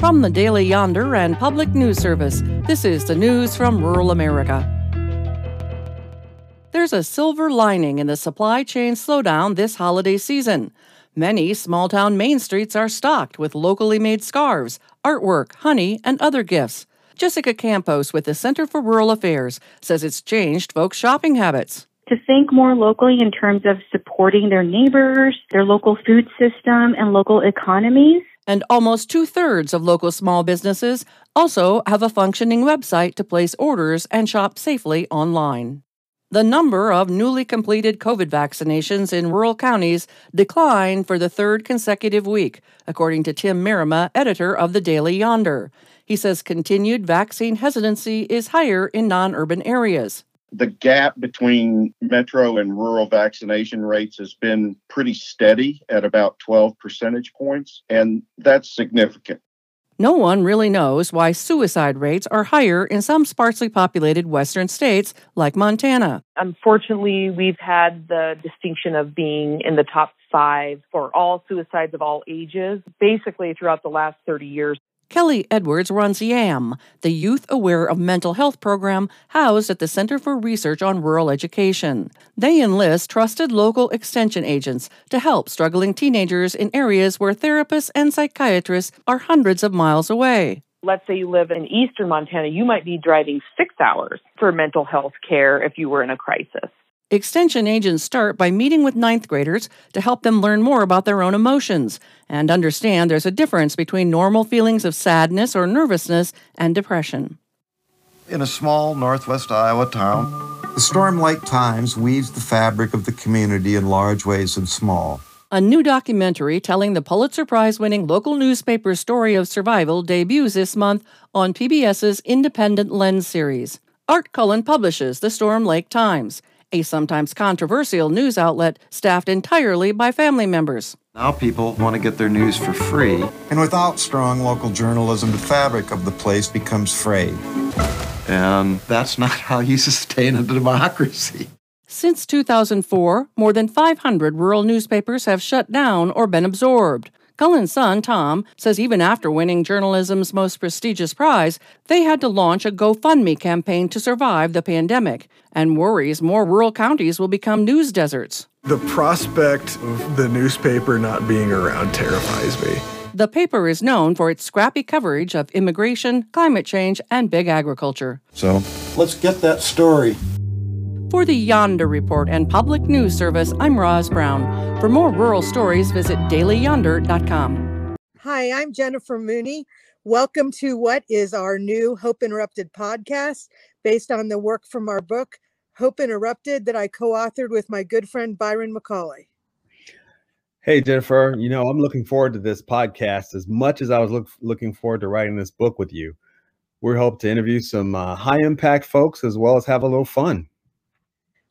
From the Daily Yonder and Public News Service, this is the news from rural America. There's a silver lining in the supply chain slowdown this holiday season. Many small town main streets are stocked with locally made scarves, artwork, honey, and other gifts. Jessica Campos with the Center for Rural Affairs says it's changed folks' shopping habits. To think more locally in terms of supporting their neighbors, their local food system, and local economies. And almost two thirds of local small businesses also have a functioning website to place orders and shop safely online. The number of newly completed COVID vaccinations in rural counties declined for the third consecutive week, according to Tim Marema, editor of the Daily Yonder. He says continued vaccine hesitancy is higher in non urban areas. The gap between metro and rural vaccination rates has been pretty steady at about 12 percentage points, and that's significant. No one really knows why suicide rates are higher in some sparsely populated western states like Montana. Unfortunately, we've had the distinction of being in the top five for all suicides of all ages, basically throughout the last 30 years. Kelly Edwards runs YAM, the Youth Aware of Mental Health program housed at the Center for Research on Rural Education. They enlist trusted local extension agents to help struggling teenagers in areas where therapists and psychiatrists are hundreds of miles away. Let's say you live in eastern Montana, you might be driving six hours for mental health care if you were in a crisis. Extension agents start by meeting with ninth graders to help them learn more about their own emotions and understand there's a difference between normal feelings of sadness or nervousness and depression. In a small northwest Iowa town, the Storm Lake Times weaves the fabric of the community in large ways and small. A new documentary telling the Pulitzer Prize winning local newspaper story of survival debuts this month on PBS's Independent Lens series. Art Cullen publishes the Storm Lake Times a sometimes controversial news outlet staffed entirely by family members. Now people want to get their news for free. And without strong local journalism, the fabric of the place becomes frayed. And that's not how you sustain a democracy. Since 2004, more than 500 rural newspapers have shut down or been absorbed. Cullen's son, Tom, says even after winning journalism's most prestigious prize, they had to launch a GoFundMe campaign to survive the pandemic and worries more rural counties will become news deserts. The prospect of the newspaper not being around terrifies me. The paper is known for its scrappy coverage of immigration, climate change, and big agriculture. So, let's get that story. For the Yonder Report and Public News Service, I'm Roz Brown. For more rural stories, visit dailyyonder.com. Hi, I'm Jennifer Mooney. Welcome to what is our new Hope Interrupted podcast based on the work from our book, Hope Interrupted, that I co authored with my good friend Byron McCauley. Hey, Jennifer, you know, I'm looking forward to this podcast as much as I was look, looking forward to writing this book with you. We hope to interview some uh, high impact folks as well as have a little fun.